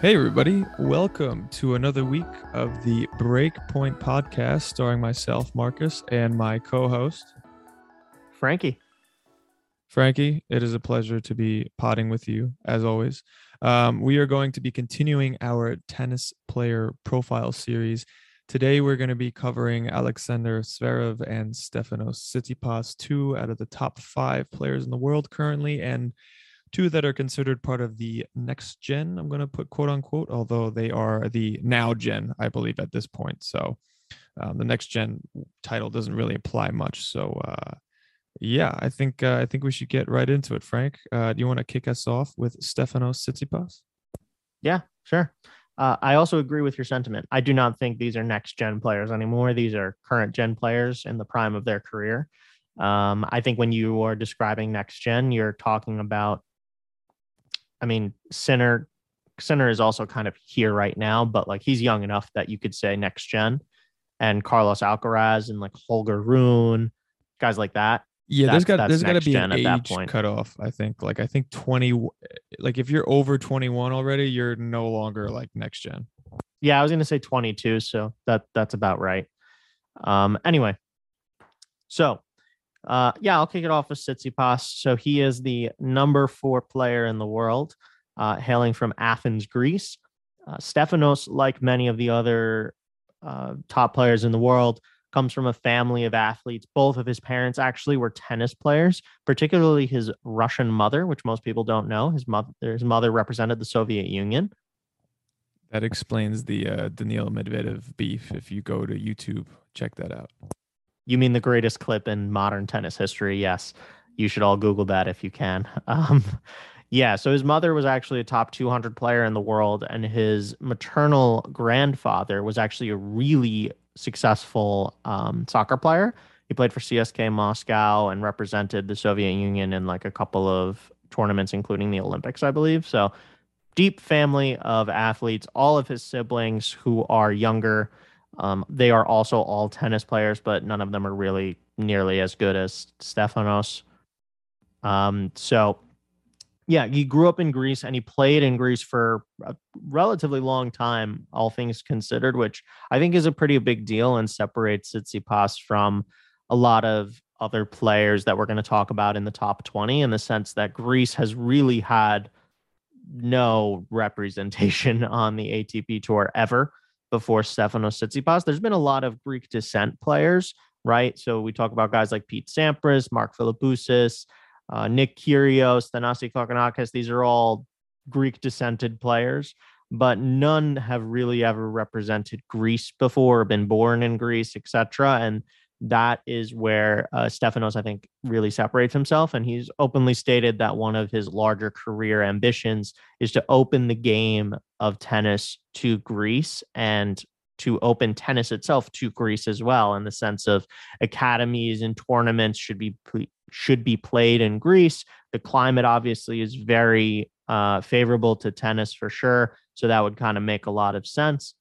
Hey, everybody. Welcome to another week of the Breakpoint podcast, starring myself, Marcus, and my co host, Frankie. Frankie. It is a pleasure to be potting with you, as always. Um, we are going to be continuing our tennis player profile series. Today, we're going to be covering Alexander Zverev and Stefanos Tsitsipas, two out of the top five players in the world currently, and two that are considered part of the next gen. I'm going to put quote unquote, although they are the now gen, I believe, at this point. So um, the next gen title doesn't really apply much. So uh, yeah, I think uh, I think we should get right into it. Frank, uh, do you want to kick us off with Stefanos Tsitsipas? Yeah, sure. Uh, I also agree with your sentiment. I do not think these are next gen players anymore. These are current gen players in the prime of their career. Um, I think when you are describing next gen, you're talking about I mean, Sinner Sinner is also kind of here right now, but like he's young enough that you could say next gen. And Carlos Alcaraz and like Holger Rune, guys like that. Yeah, there's got there's got to be an age cutoff. I think like I think 20 like if you're over 21 already, you're no longer like next gen. Yeah, I was gonna say 22, so that that's about right. Um, anyway, so uh, yeah, I'll kick it off with Tsitsipas. So he is the number four player in the world, uh, hailing from Athens, Greece. Uh, Stefanos, like many of the other uh, top players in the world, comes from a family of athletes. Both of his parents actually were tennis players, particularly his Russian mother, which most people don't know. His mother, his mother represented the Soviet Union. That explains the uh, Daniil Medvedev beef. If you go to YouTube, check that out. You mean the greatest clip in modern tennis history? Yes. You should all Google that if you can. Um, yeah. So his mother was actually a top 200 player in the world, and his maternal grandfather was actually a really successful um, soccer player. He played for CSK Moscow and represented the Soviet Union in like a couple of tournaments, including the Olympics, I believe. So deep family of athletes. All of his siblings who are younger um, they are also all tennis players, but none of them are really nearly as good as Stefanos. Um, so, yeah, he grew up in Greece and he played in Greece for a relatively long time, all things considered, which I think is a pretty big deal and separates Tsitsipas from a lot of other players that we're going to talk about in the top 20 in the sense that Greece has really had no representation on the ATP tour ever before Stefanos Tsitsipas. There's been a lot of Greek descent players, right? So we talk about guys like Pete Sampras, Mark Philippoussis, uh, Nick Kyrgios, Thanasi Kokkinakis. These are all Greek descended players, but none have really ever represented Greece before, been born in Greece, etc. And that is where uh, Stefanos, I think, really separates himself. And he's openly stated that one of his larger career ambitions is to open the game of tennis to Greece and to open tennis itself to Greece as well, in the sense of academies and tournaments should be should be played in Greece. The climate obviously is very uh, favorable to tennis for sure, so that would kind of make a lot of sense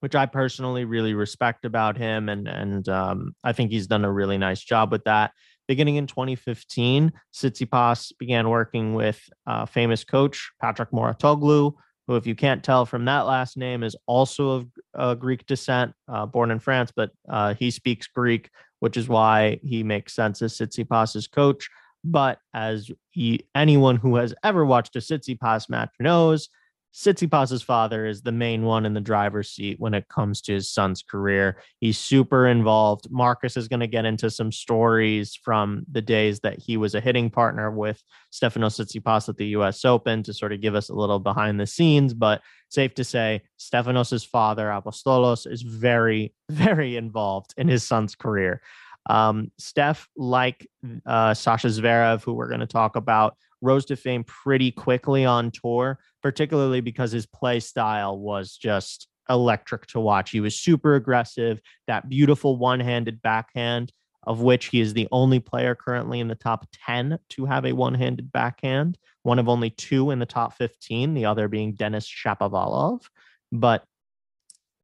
which I personally really respect about him, and and um, I think he's done a really nice job with that. Beginning in 2015, Tsitsipas began working with uh, famous coach Patrick Mouratoglou, who, if you can't tell from that last name, is also of uh, Greek descent, uh, born in France, but uh, he speaks Greek, which is why he makes sense as Tsitsipas's coach. But as he, anyone who has ever watched a Tsitsipas match knows, Tsitsipas's father is the main one in the driver's seat when it comes to his son's career. He's super involved. Marcus is going to get into some stories from the days that he was a hitting partner with Stefanos Tsitsipas at the U.S. Open to sort of give us a little behind the scenes. But safe to say, Stefanos's father, Apostolos, is very, very involved in his son's career. Um, Steph, like uh, Sasha Zverev, who we're going to talk about, rose to fame pretty quickly on tour, particularly because his play style was just electric to watch. He was super aggressive, that beautiful one handed backhand, of which he is the only player currently in the top 10 to have a one handed backhand, one of only two in the top 15, the other being Denis Shapovalov. But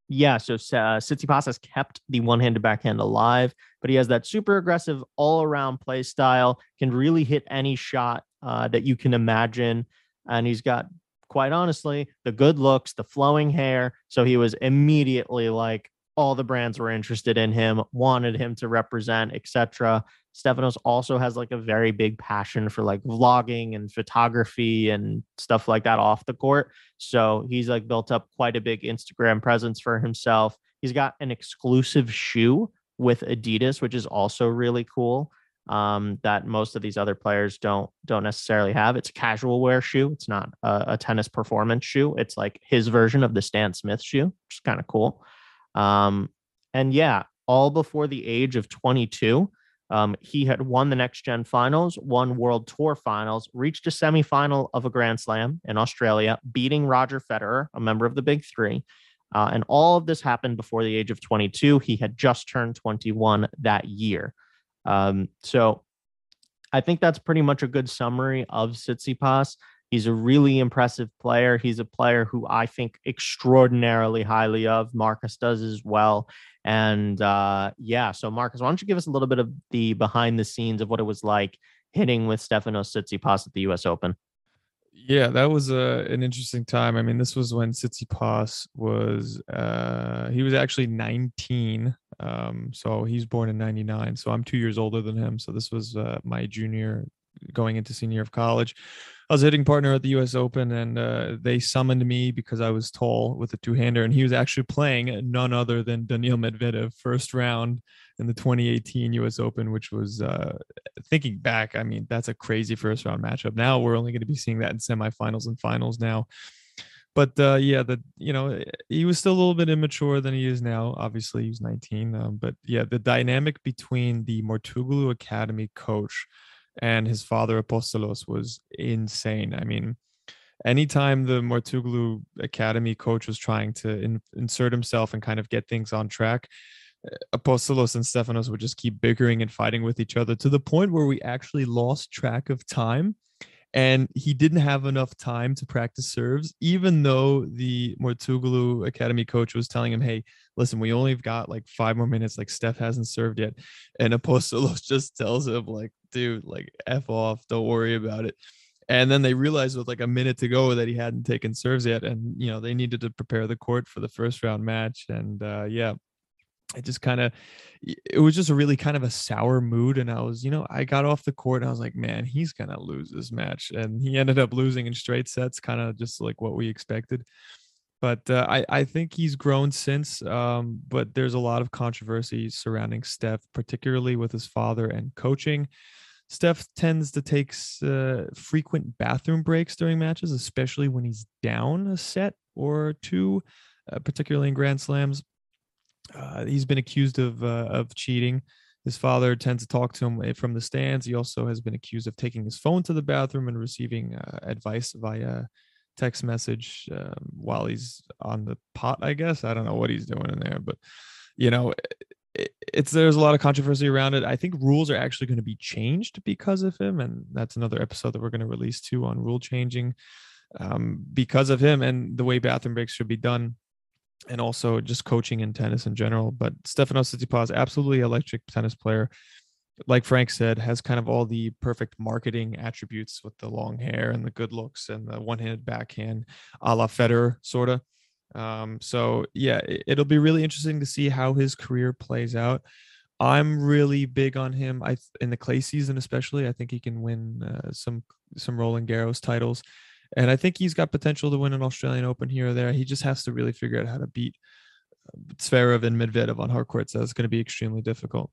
yeah, so uh, Tsitsipas has kept the one-handed backhand alive, but he has that super aggressive all-around play style, can really hit any shot uh, that you can imagine. And he's got quite honestly, the good looks, the flowing hair. So he was immediately like all the brands were interested in him, wanted him to represent, etc. Stefanos also has like a very big passion for like vlogging and photography and stuff like that off the court. So he's like built up quite a big Instagram presence for himself. He's got an exclusive shoe with Adidas, which is also really cool. Um, that most of these other players don't don't necessarily have. It's a casual wear shoe. It's not a, a tennis performance shoe. It's like his version of the Stan Smith shoe, which is kind of cool. Um, and yeah, all before the age of 22. Um, he had won the next gen finals, won world tour finals, reached a semifinal of a Grand Slam in Australia, beating Roger Federer, a member of the Big Three. Uh, and all of this happened before the age of 22. He had just turned 21 that year. Um, so I think that's pretty much a good summary of Tsitsipas. He's a really impressive player. He's a player who I think extraordinarily highly of. Marcus does as well. And uh, yeah, so Marcus, why don't you give us a little bit of the behind the scenes of what it was like hitting with Stefanos Tsitsipas at the U.S. Open? Yeah, that was a, an interesting time. I mean, this was when Tsitsipas was uh, he was actually 19. Um, so he's born in 99. So I'm two years older than him. So this was uh, my junior going into senior of college. I was a hitting partner at the U.S. Open, and uh, they summoned me because I was tall with a two-hander, and he was actually playing none other than Daniil Medvedev, first round in the 2018 U.S. Open, which was uh, thinking back. I mean, that's a crazy first round matchup. Now we're only going to be seeing that in semifinals and finals now. But uh, yeah, the you know he was still a little bit immature than he is now. Obviously, he's 19. Um, but yeah, the dynamic between the Mouratoglou Academy coach and his father Apostolos was insane. I mean, anytime the Mouratoglou Academy coach was trying to in, insert himself and kind of get things on track, eh, Apostolos and Stefanos would just keep bickering and fighting with each other to the point where we actually lost track of time. And he didn't have enough time to practice serves, even though the Mouratoglou Academy coach was telling him, "Hey, listen, we only got like five more minutes. Like Steph hasn't served yet," and Apostolos just tells him, "Like, dude, like f off, don't worry about it." And then they realized with like a minute to go that he hadn't taken serves yet, and you know they needed to prepare the court for the first round match. And uh, yeah, it just kind of it was just a really kind of a sour mood and i was you know i got off the court and i was like man he's gonna lose this match and he ended up losing in straight sets kind of just like what we expected but uh, I, I think he's grown since. Um, but there's a lot of controversy surrounding Steph, particularly with his father and coaching. Steph tends to take uh, frequent bathroom breaks during matches, especially when he's down a set or two, uh, particularly in Grand Slams. Uh, he's been accused of uh, of cheating. His father tends to talk to him eh, from the stands. He also has been accused of taking his phone to the bathroom and receiving uh, advice via text message um, while he's on the pot. I guess I don't know what he's doing in there, but you know, it, it's there's a lot of controversy around it. I think rules are actually going to be changed because of him, and that's another episode that we're going to release too on rule changing um, because of him and the way bathroom breaks should be done. And also just coaching in tennis in general. But Stefanos Tsitsipas, absolutely electric tennis player like Frank said, has kind of all the perfect marketing attributes with the long hair and the good looks and the one-handed backhand, a la Federer, sort of. Um, so yeah, it, will be really interesting to see how his career plays out. I'm really big on him. I in the clay season, especially. I think he can win uh, some some Roland Garros titles, and I think he's got potential to win an Australian Open here or there. He just has to really figure out how to beat uh, Zverev and Medvedev on hard courts. That's going to be extremely difficult.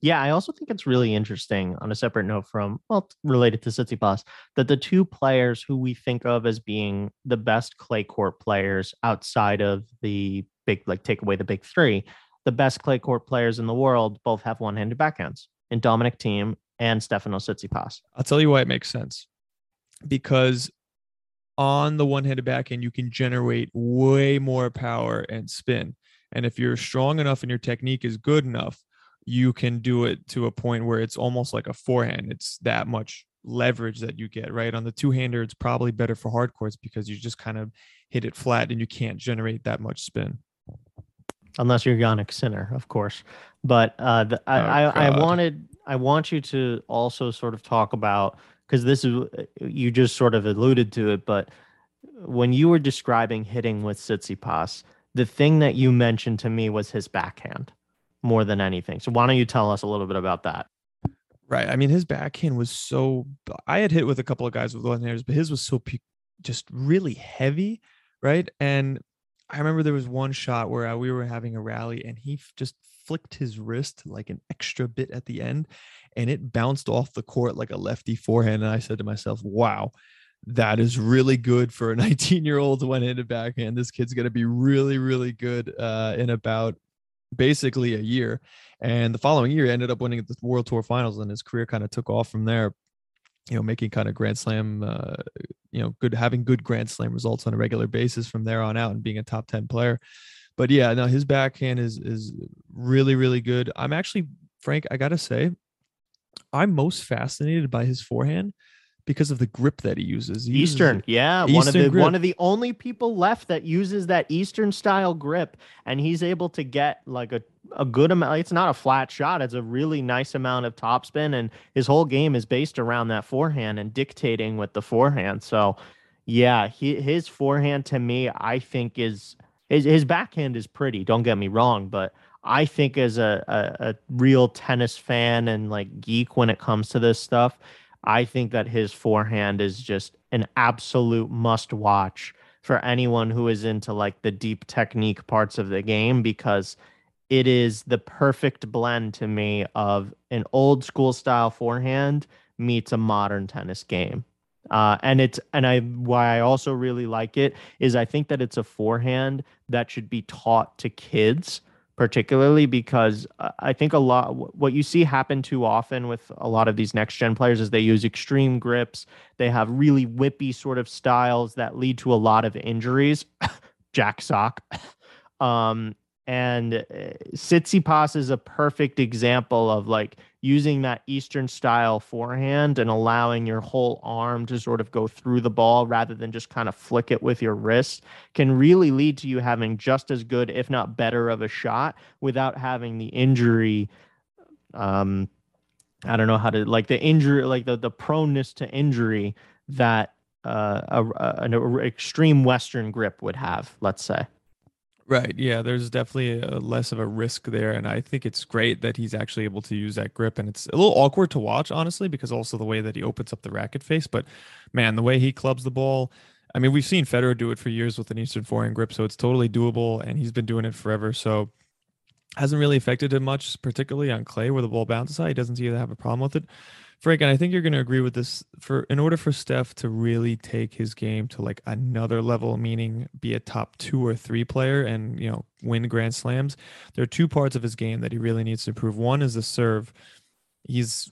Yeah, I also think it's really interesting on a separate note from, well, related to Tsitsipas, that the two players who we think of as being the best clay court players outside of the big, like take away the big three, the best clay court players in the world both have one handed backhands in Dominic Thiem and Stefano Tsitsipas. I'll tell you why it makes sense. Because on the one handed backhand, you can generate way more power and spin. And if you're strong enough and your technique is good enough, you can do it to a point where it's almost like a forehand. It's that much leverage that you get, right? On the two hander, it's probably better for hard courts because you just kind of hit it flat and you can't generate that much spin. Unless you're Jannik Sinner, of course. But uh, the, I, oh, I, I wanted, I want you to also sort of talk about because this is you just sort of alluded to it, but when you were describing hitting with Tsitsipas, the thing that you mentioned to me was his backhand more than anything. So why don't you tell us a little bit about that? Right. I mean, his backhand was so. I had hit with a couple of guys with one handers, but his was so just really heavy, right? And I remember there was one shot where uh, we were having a rally, and he just flicked his wrist like an extra bit at the end, and it bounced off the court like a lefty forehand. And I said to myself, "Wow." that is really good for a 19 year old one-handed backhand. This kid's going to be really, really good uh, in about basically a year. And the following year, he ended up winning the World Tour Finals, and his career kind of took off from there. You know, making kind of Grand Slam, uh, you know, good having good Grand Slam results on a regular basis from there on out, and being a top 10 player. But yeah, no, his backhand is is really, really good. I'm actually Frank. I gotta say, I'm most fascinated by his forehand because of the grip that he uses. He Eastern, uses yeah, Eastern one of the grip. one of the only people left that uses that Eastern style grip, and he's able to get like a a good amount. It's not a flat shot; it's a really nice amount of topspin, and his whole game is based around that forehand and dictating with the forehand. So, yeah, he, his forehand to me, I think is his his backhand is pretty. Don't get me wrong, but I think as a, a, a real tennis fan and like geek when it comes to this stuff, I think that his forehand is just an absolute must watch for anyone who is into like the deep technique parts of the game because it is the perfect blend to me of an old school style forehand meets a modern tennis game. Uh, and it's and I why I also really like it is I think that it's a forehand that should be taught to kids particularly because I think a lot what you see happen too often with a lot of these next gen players is they use extreme grips. They have really whippy sort of styles that lead to a lot of injuries. Jack Sock. um, and uh, Tsitsipas is a perfect example of like using that Eastern style forehand and allowing your whole arm to sort of go through the ball rather than just kind of flick it with your wrist can really lead to you having just as good, if not better, of a shot without having the injury. Um, I don't know how to like the injury, like the the proneness to injury that uh, a, a, an extreme Western grip would have. Let's say. Right. Yeah. There's definitely a, less of a risk there. And I think it's great that he's actually able to use that grip. And it's a little awkward to watch, honestly, because also the way that he opens up the racket face. But man, the way he clubs the ball. I mean, we've seen Federer do it for years with an Eastern forehand grip. So it's totally doable. And he's been doing it forever. So hasn't really affected him much, particularly on clay where the ball bounces high. He doesn't seem to have a problem with it. Frank, and I think you're going to agree with this. For in order for Steph to really take his game to like another level, meaning be a top two or three player and you know win Grand Slams, there are two parts of his game that he really needs to improve. One is the serve. He's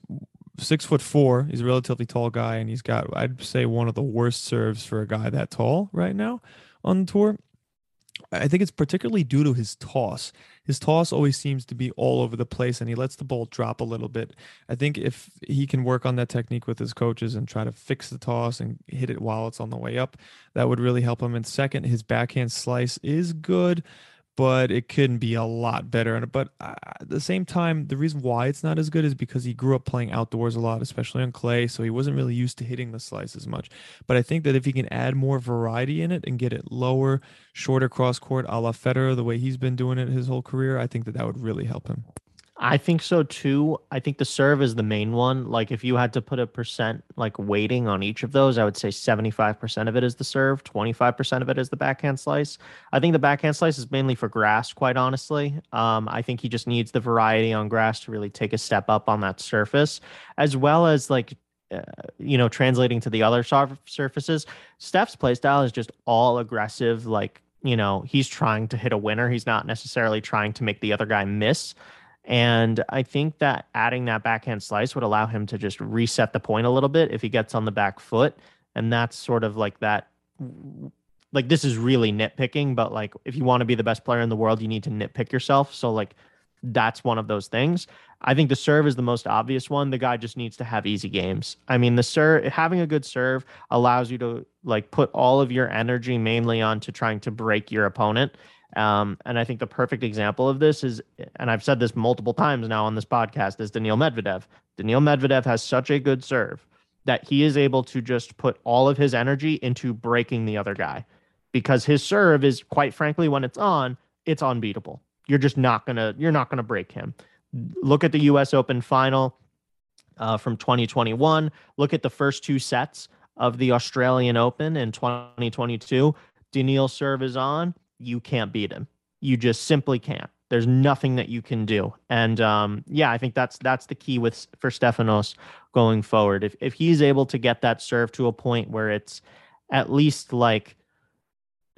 six foot four. He's a relatively tall guy, and he's got I'd say one of the worst serves for a guy that tall right now on the tour. I think it's particularly due to his toss. His toss always seems to be all over the place and he lets the ball drop a little bit. I think if he can work on that technique with his coaches and try to fix the toss and hit it while it's on the way up, that would really help him. And second, his backhand slice is good, but it couldn't be a lot better. But uh, at the same time, the reason why it's not as good is because he grew up playing outdoors a lot, especially on clay. So he wasn't really used to hitting the slice as much. But I think that if he can add more variety in it and get it lower, shorter cross court a la Federer, the way he's been doing it his whole career, I think that that would really help him. I think so too. I think the serve is the main one. Like if you had to put a percent like weighting on each of those, I would say 75% of it is the serve, 25% of it is the backhand slice. I think the backhand slice is mainly for grass, quite honestly. Um, I think he just needs the variety on grass to really take a step up on that surface, as well as like uh, you know, translating to the other surfaces, Steph's play style is just all aggressive. Like, you know, he's trying to hit a winner. He's not necessarily trying to make the other guy miss. And I think that adding that backhand slice would allow him to just reset the point a little bit if he gets on the back foot. And that's sort of like that. Like, this is really nitpicking, but like, if you want to be the best player in the world, you need to nitpick yourself. So, like, that's one of those things. I think the serve is the most obvious one. The guy just needs to have easy games. I mean, the serve, having a good serve allows you to like put all of your energy mainly onto trying to break your opponent. Um, and I think the perfect example of this is, and I've said this multiple times now on this podcast, is Daniil Medvedev. Daniil Medvedev has such a good serve that he is able to just put all of his energy into breaking the other guy because his serve is quite frankly when it's on, it's unbeatable. You're just not to you're not to break him. Look at the US Open final uh, from 2021. Look at the first two sets of the Australian Open in 2022. Daniil serve is on. You can't beat him. You just simply can't. There's nothing that you can do. And um, yeah, I think that's that's the key with for Stefanos going forward. If if he's able to get that serve to a point where it's at least like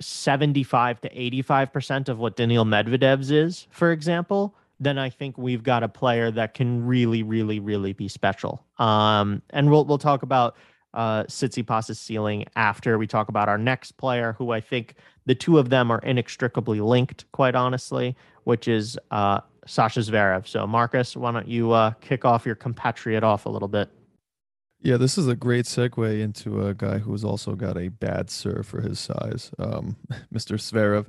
75 to 85% of what Daniil Medvedev's is, for example, then I think we've got a player that can really, really, really be special. Um, and we'll we'll talk about uh, Tsitsipas's ceiling after we talk about our next player, who I think the two of them are inextricably linked, quite honestly, which is uh, Sasha Zverev. So, Marcus, why don't you uh, kick off your compatriot off a little bit? Yeah, this is a great segue into a guy who's also got a bad serve for his size, um, Mr. Zverev.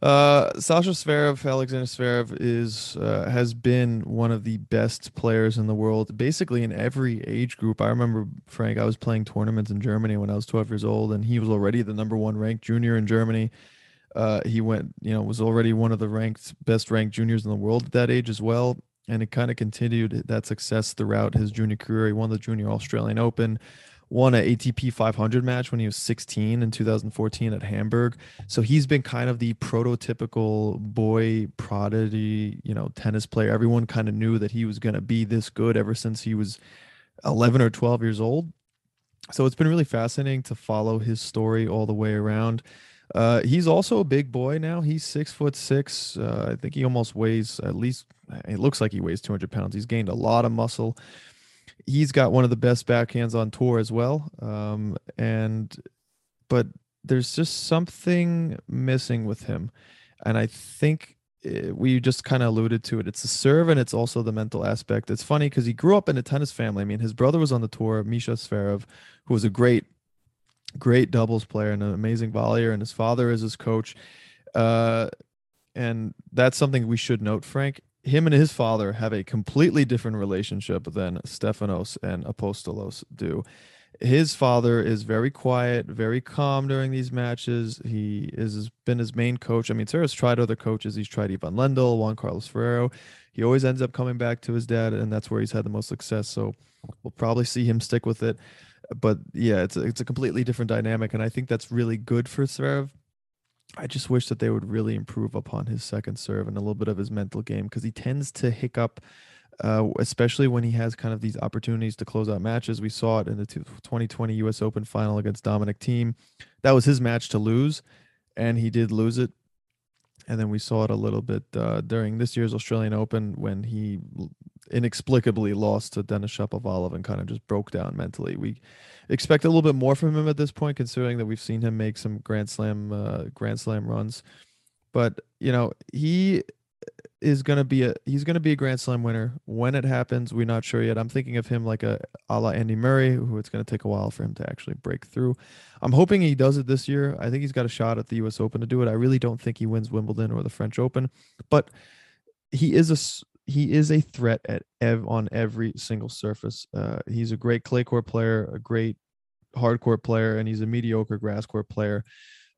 Uh, Sasha Zverev, Alexander Zverev, is uh, has been one of the best players in the world, basically in every age group. I remember Frank. I was playing tournaments in Germany when I was 12 years old, and he was already the number one ranked junior in Germany. Uh, he went, you know, was already one of the ranked best ranked juniors in the world at that age as well, and it kind of continued that success throughout his junior career. He won the Junior Australian Open won an ATP 500 match when he was 16 in 2014 at Hamburg. So he's been kind of the prototypical boy prodigy, you know, tennis player. Everyone kind of knew that he was going to be this good ever since he was 11 or 12 years old. So it's been really fascinating to follow his story all the way around. Uh, he's also a big boy now. He's six foot six. Uh, I think he almost weighs at least. It looks like he weighs 200 pounds. He's gained a lot of muscle he's got one of the best backhands on tour as well. Um, and but there's just something missing with him, and I think it, eh, we just kind of alluded to it. It's the serve and it's also the mental aspect. It's funny because he grew up in a tennis family. I mean, his brother was on the tour, Misha Zverev, who was a great, great doubles player and an amazing volleyer, and his father is his coach. Uh, and that's something we should note, Frank him and his father have a completely different relationship than Stefanos and Apostolos do. His father is very quiet, very calm during these matches. He is has been his main coach. I mean, Sasha's tried other coaches. He's tried Ivan Lendl, Juan Carlos Ferrero. He always ends up coming back to his dad, and that's where he's had the most success. So we'll probably see him stick with it. But yeah, it's a, it's a completely different dynamic, and I think that's really good for Zverev I just wish that they would really improve upon his second serve and a little bit of his mental game because he tends to hiccup, uh, especially when he has kind of these opportunities to close out matches. We saw it in the 2020 U.S. Open final against Dominic Thiem. That was his match to lose, and he did lose it. And then we saw it a little bit uh, during this year's Australian Open when he inexplicably lost to Denis Shapovalov and kind of just broke down mentally. We expect a little bit more from him at this point, considering that we've seen him make some Grand Slam uh, Grand Slam runs. But you know, he is going to be a he's going to be a Grand Slam winner. When it happens, we're not sure yet. I'm thinking of him like a a la Andy Murray, who it's going to take a while for him to actually break through. I'm hoping he does it this year. I think he's got a shot at the U.S. Open to do it. I really don't think he wins Wimbledon or the French Open, but he is a he is a threat at ev- on every single surface. Uh, he's a great clay court player, a great hard court player, and he's a mediocre grass court player.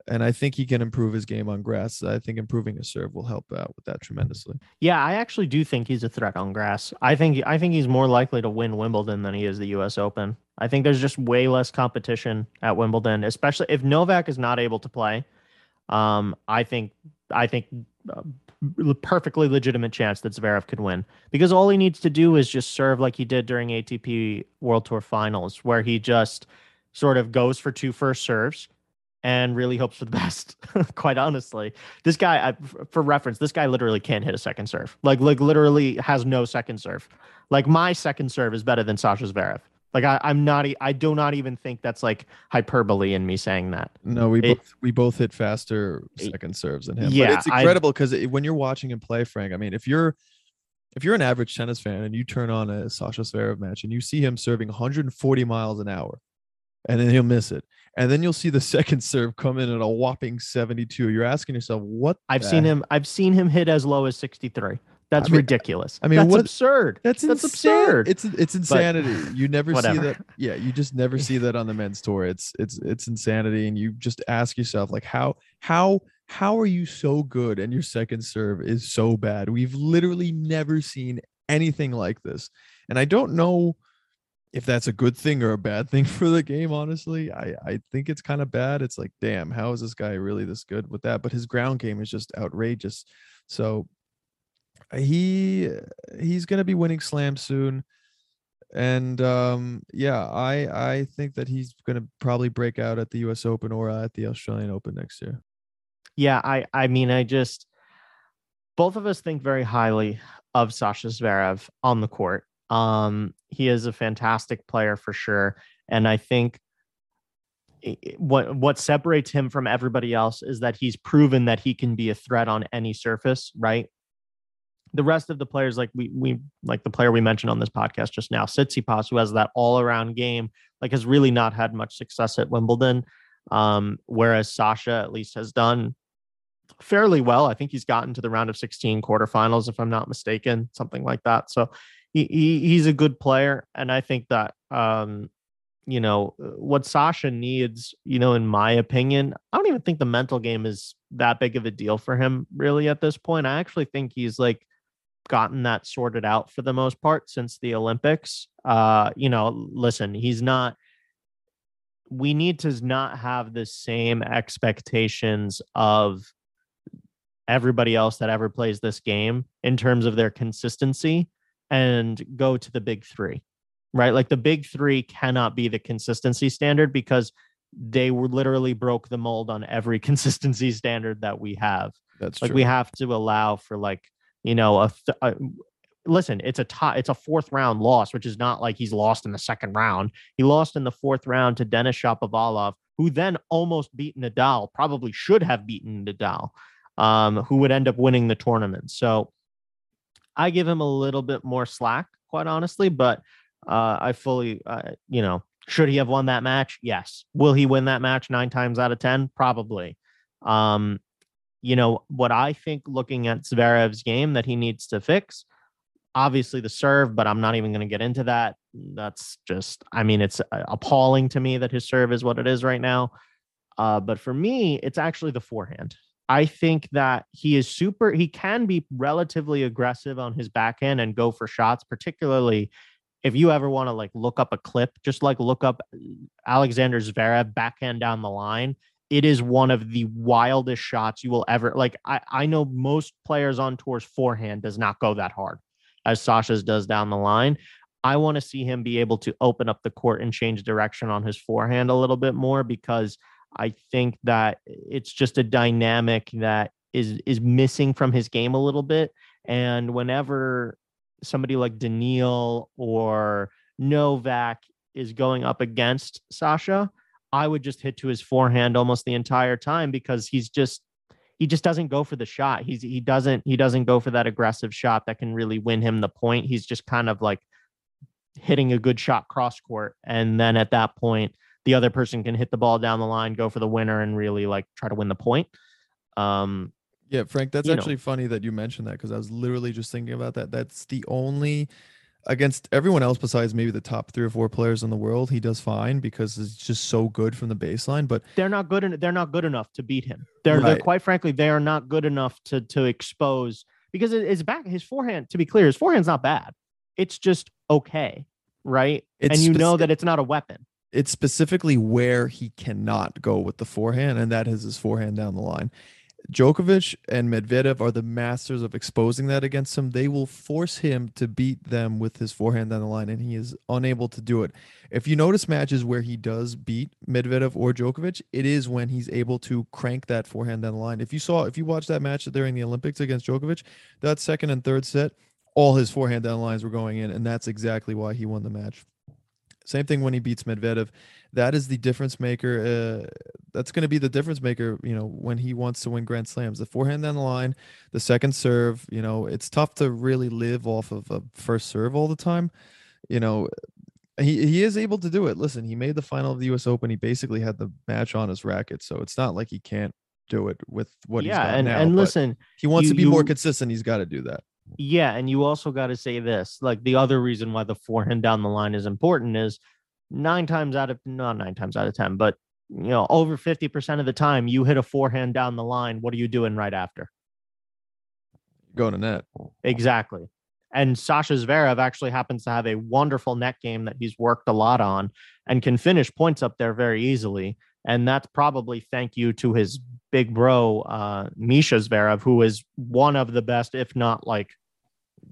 And I think he can improve his game on grass. I think improving his serve will help out with that tremendously. Yeah, I actually do think he's a threat on grass. I think I think he's more likely to win Wimbledon than he is the U.S. Open. I think there's just way less competition at Wimbledon, especially if Novak is not able to play. Um, I think I think uh, perfectly legitimate chance that Zverev could win because all he needs to do is just serve like he did during ATP World Tour Finals, where he just sort of goes for two first serves and really hopes for the best. Quite honestly, this guy, I, for reference, this guy literally can't hit a second serve. Like, like literally has no second serve. Like my second serve is better than Sasha Zverev. Like I, I'm not. I do not even think that's like hyperbole in me saying that. No, we it, both we both hit faster second serves than him. Yeah, but it's incredible because when you're watching him play, Frank. I mean, if you're if you're an average tennis fan and you turn on a Sasha Zverev match and you see him serving 140 miles an hour, and then he'll miss it, and then you'll see the second serve come in at a whopping 72. You're asking yourself, what? I've seen him. I've seen him hit as low as 63. That's I mean- ridiculous. I mean, that's what- absurd. That's That's insane. absurd. It's it's insanity. you never see that. Yeah, you just never see that on the men's tour. It's it's it's insanity, and you just ask yourself like how how how are you so good and your second serve is so bad? We've literally never seen anything like this, and I don't know if that's a good thing or a bad thing for the game. Honestly, I I think it's kind of bad. It's like, damn, how is this guy really this good with that? But his ground game is just outrageous. So he he's gonna be winning slam soon and um yeah i i think that he's gonna probably break out at the us open or at the australian open next year Yeah, I I mean, I just both of us think very highly of Sasha Zverev on the court. Um, he is a fantastic player for sure, and I think what what separates him from everybody else is that he's proven that he can be a threat on any surface, right? The rest of the players, like we we like the player we mentioned on this podcast just now, Tsitsipas, who has that all around game, like has really not had much success at Wimbledon. Um, whereas Sasha at least has done fairly well. I think he's gotten to the round of 16 quarterfinals, if I'm not mistaken, something like that. So he, he he's a good player, and I think that um, you know what Sasha needs. You know, in my opinion, I don't even think the mental game is that big of a deal for him really at this point. I actually think he's like gotten that sorted out for the most part since the Olympics. Uh, you know, listen, he's not we need to not have the same expectations of everybody else that ever plays this game in terms of their consistency and go to the big three, right? Like the big three cannot be the consistency standard because they were literally broke the mold on every consistency standard that we have. that's Like true we have to allow for like you know a, a listen. It's a. It's a fourth round loss, which is not like he's lost in the second round. He lost in the fourth round to Denis Shapovalov, who then almost beat Nadal. Probably should have beaten Nadal, um, who would end up winning the tournament. So I give him a little bit more slack, quite honestly. But uh, I fully, uh, you know, should he have won that match? Yes. Will he win that match nine times out of ten? Probably. Um, you know, what I think looking at Zverev's game that he needs to fix, obviously the serve, but I'm not even going to get into that. That's just, I mean, it's uh, appalling to me that his serve is what it is right now. Uh, but for me, it's actually the forehand. I think that he is super, he can be relatively aggressive on his backhand and go for shots, particularly if you ever want to like look up a clip, just like look up Alexander Zverev backhand down the line it is one of the wildest shots you will ever like. I, I know most players on tours forehand does not go that hard as Sasha's does down the line. I want to see him be able to open up the court and change direction on his forehand a little bit more because I think that it's just a dynamic that is is missing from his game a little bit. And whenever somebody like Daniil or Novak is going up against Sasha, I would just hit to his forehand almost the entire time because he's just he just doesn't go for the shot. He's he doesn't he doesn't go for that aggressive shot that can really win him the point. He's just kind of like hitting a good shot cross court and then at that point the other person can hit the ball down the line, go for the winner and really like try to win the point. Um yeah frank that's you know. actually funny that you mentioned that because i was literally just thinking about that that's the only against everyone else besides maybe the top three or four players in the world he does fine because it's just so good from the baseline but they're not good en- they're not good enough to beat him. They're, they're quite frankly they are not good enough to to expose because it's back his forehand to be clear his forehand's not bad. It's just okay, right? It's and you know that it's not a weapon. it's specifically where he cannot go with the forehand, and that is his forehand down the line. Djokovic and Medvedev are the masters of exposing that against him. They will force him to beat them with his forehand down the line, and he is unable to do it. If you notice matches where he does beat Medvedev or Djokovic, it is when he's able to crank that forehand down the line. If you saw, if you watched that match during the Olympics against Djokovic, that second and third set, all his forehand down the lines were going in, and that's exactly why he won the match. Same thing when he beats Medvedev. That is the difference maker. Uh, that's going to be the difference maker, you know, when he wants to win Grand Slams. The forehand down the line, the second serve, you know, it's tough to really live off of a first serve all the time. You know, he, he is able to do it. Listen, he made the final of the US Open. He basically had the match on his racket. So it's not like he can't do it with what he's got and now. and listen, he wants you- to be more consistent. He's got to do that. Yeah, and you also got to say this. Like the other reason why the forehand down the line is important is nine times out of not nine times out of ten, but you know, over 50% of the time you hit a forehand down the line, what are you doing right after? Going to net. Exactly. And Sasha Zverev actually happens to have a wonderful net game that he's worked a lot on and can finish points up there very easily. And that's probably thank you to his big bro, uh, Misha Zverev, who is one of the best, if not like,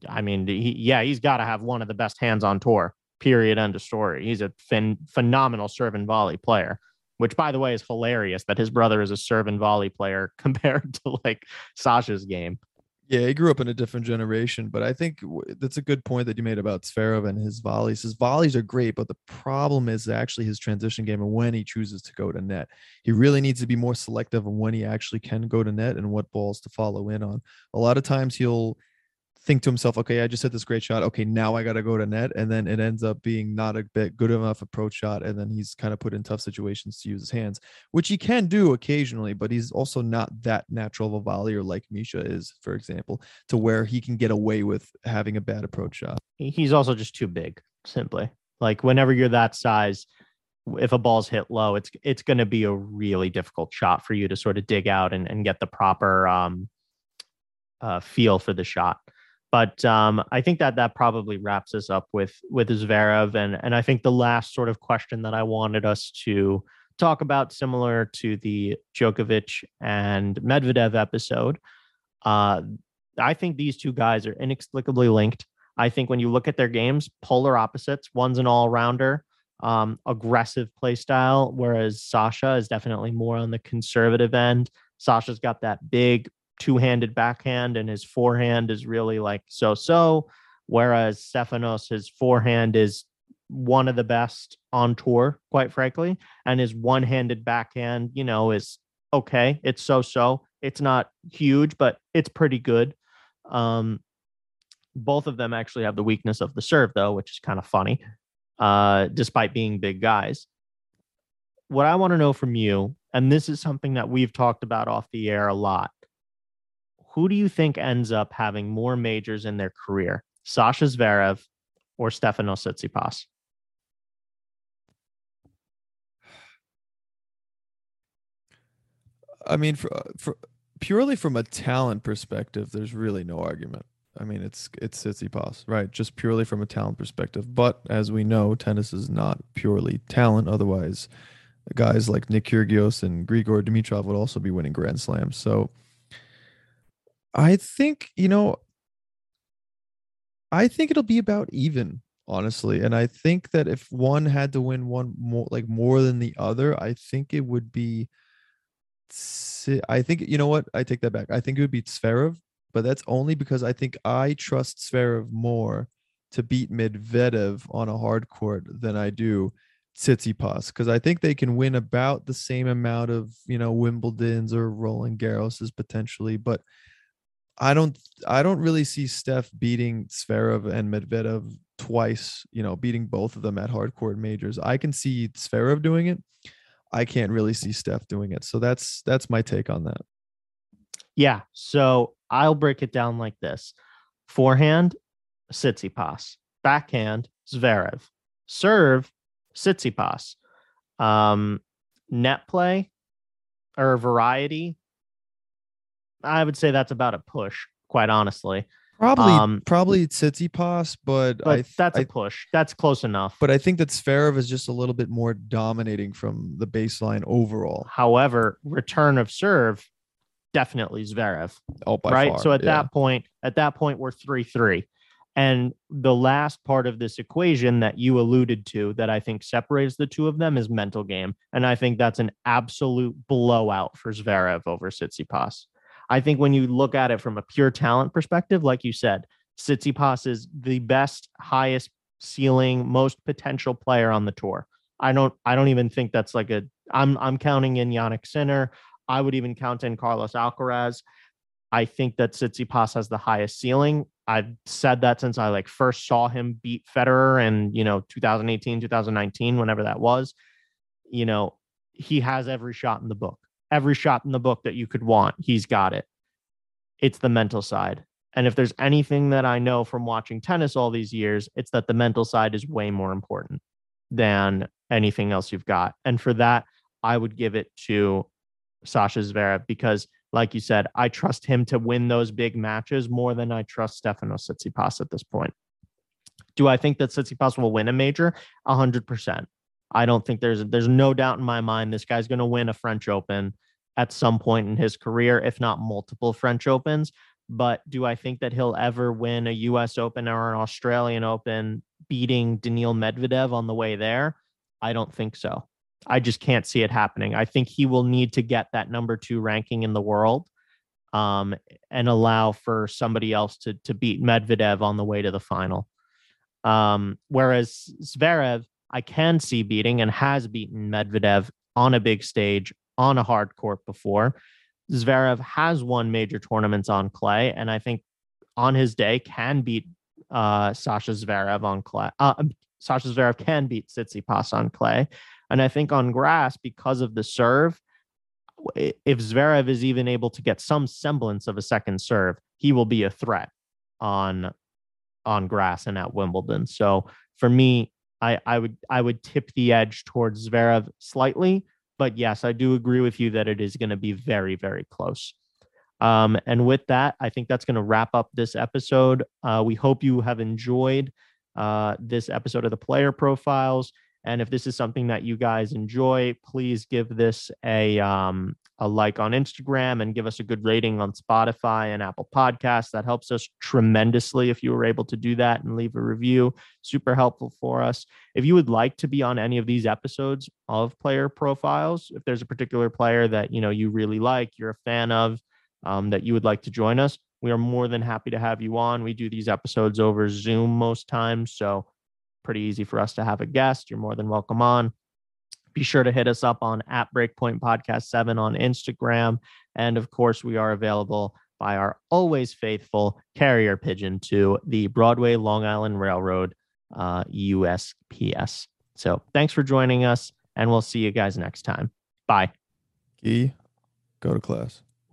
I mean, he, yeah, he's got to have one of the best hands on tour, period. End of story. He's a fin- phenomenal serve and volley player which by the way is hilarious that his brother is a serve and volley player compared to like Sasha's game. Yeah, he grew up in a different generation, but I think that's a good point that you made about Zverev and his volleys. His volleys are great, but the problem is actually his transition game and when he chooses to go to net. He really needs to be more selective on when he actually can go to net and what balls to follow in on. A lot of times he'll think to himself, okay, I just hit this great shot. Okay, now I got to go to net. And then it ends up being not a bit good enough approach shot. And then he's kind of put in tough situations to use his hands, which he can do occasionally, but he's also not that natural of a volleyer like Misha is, for example, to where he can get away with having a bad approach shot. He's also just too big, simply. Like whenever you're that size, if a ball's hit low, it's it's going to be a really difficult shot for you to sort of dig out and, and get the proper um, uh, feel for the shot. But um, I think that that probably wraps us up with with Zverev, and and I think the last sort of question that I wanted us to talk about, similar to the Djokovic and Medvedev episode, uh, I think these two guys are inexplicably linked. I think when you look at their games, polar opposites. One's an all rounder, um, aggressive play style, whereas Sasha is definitely more on the conservative end. Sasha's got that big two-handed backhand and his forehand is really like so-so whereas Stefanos his forehand is one of the best on tour quite frankly and his one-handed backhand you know is okay it's so-so it's not huge but it's pretty good. Um both of them actually have the weakness of the serve though which is kind of funny uh despite being big guys. What i want to know from you and this is something that we've talked about off the air a lot who do you think ends up having more majors in their career, Sasha Zverev or Stefanos Tsitsipas? I mean, for, uh, for purely from a talent perspective, there's really no argument. I mean, it's it's Tsitsipas, right? Just purely from a talent perspective. But as we know, tennis is not purely talent. Otherwise, guys like Nick Kyrgios and Grigor Dimitrov would also be winning Grand Slams. So I think, you know, I think it'll be about even, honestly. And I think that if one had to win one more like more than the other, I think it would be I think you know what? I take that back. I think it would be Zverev, but that's only because I think I trust Zverev more to beat Medvedev on a hard court than I do Tsitsipas because I think they can win about the same amount of you know Wimbledon's or Roland Garros's potentially, but I don't I don't really see Steph beating Zverev and Medvedev twice, you know, beating both of them at hardcore majors. I can see Zverev doing it. I can't really see Steph doing it. So that's that's my take on that. Yeah. So I'll break it down like this. Forehand, Tsitsipas. Backhand, Zverev. Serve, Tsitsipas. Um, net play or variety, I would say that's about a push, quite honestly. Probably, um, probably Tsitsipas, but, but I, that's a push. That's close enough. But I think that Zverev is just a little bit more dominating from the baseline overall. However, return of serve, definitely Zverev. Oh, right. Far, so at yeah. that point, at that point, we're three three. And the last part of this equation that you alluded to that I think separates the two of them is mental game. And I think that's an absolute blowout for Zverev over Tsitsipas. I think when you look at it from a pure talent perspective, like you said, Tsitsipas is the best, highest ceiling, most potential player on the tour. I don't I don't even think that's like a I'm I'm counting in Jannik Sinner. I would even count in Carlos Alcaraz. I think that Tsitsipas has the highest ceiling. I've said that since I like first saw him beat Federer and you know 2018, 2019, whenever that was. You know, he has every shot in the book every shot in the book that you could want. He's got it. It's the mental side. And if there's anything that I know from watching tennis all these years, it's that the mental side is way more important than anything else you've got. And for that, I would give it to Sasha Zverev because, like you said, I trust him to win those big matches more than I trust Stefanos Tsitsipas at this point. Do I think that Tsitsipas will win a major? A hundred percent. I don't think there's there's no doubt in my mind this guy's going to win a French Open at some point in his career, if not multiple French Opens. But do I think that he'll ever win a US Open or an Australian Open beating Daniil Medvedev on the way there? I don't think so. I just can't see it happening. I think he will need to get that number two ranking in the world um, and allow for somebody else to, to beat Medvedev on the way to the final. Um, whereas Zverev, I can see beating and has beaten Medvedev on a big stage on a hard court before. Zverev has won major tournaments on clay, and I think on his day can beat uh, Sasha Zverev on clay. Uh, um, Sasha Zverev can beat Tsitsipas on clay, and I think on grass because of the serve. If Zverev is even able to get some semblance of a second serve, he will be a threat on on grass and at Wimbledon. So for me, I, I would I would tip the edge towards Zverev slightly, but yes, I do agree with you that it is going to be very, very close. Um, and with that, I think that's going to wrap up this episode. Uh, we hope you have enjoyed uh, this episode of the player profiles. And if this is something that you guys enjoy, please give this a um, a like on Instagram and give us a good rating on Spotify and Apple Podcasts. That helps us tremendously if you were able to do that and leave a review. Super helpful for us. If you would like to be on any of these episodes of player profiles, if there's a particular player that you know you really like, you're a fan of, um, that you would like to join us, we are more than happy to have you on. We do these episodes over Zoom most times, so pretty easy for us to have a guest. You're more than welcome on. Be sure to hit us up on at Breakpoint Podcast 7 on Instagram. And of course, we are available by our always faithful carrier pigeon to the Broadway Long Island Railroad uh, USPS. So thanks for joining us, and we'll see you guys next time. Bye. Key, go to class.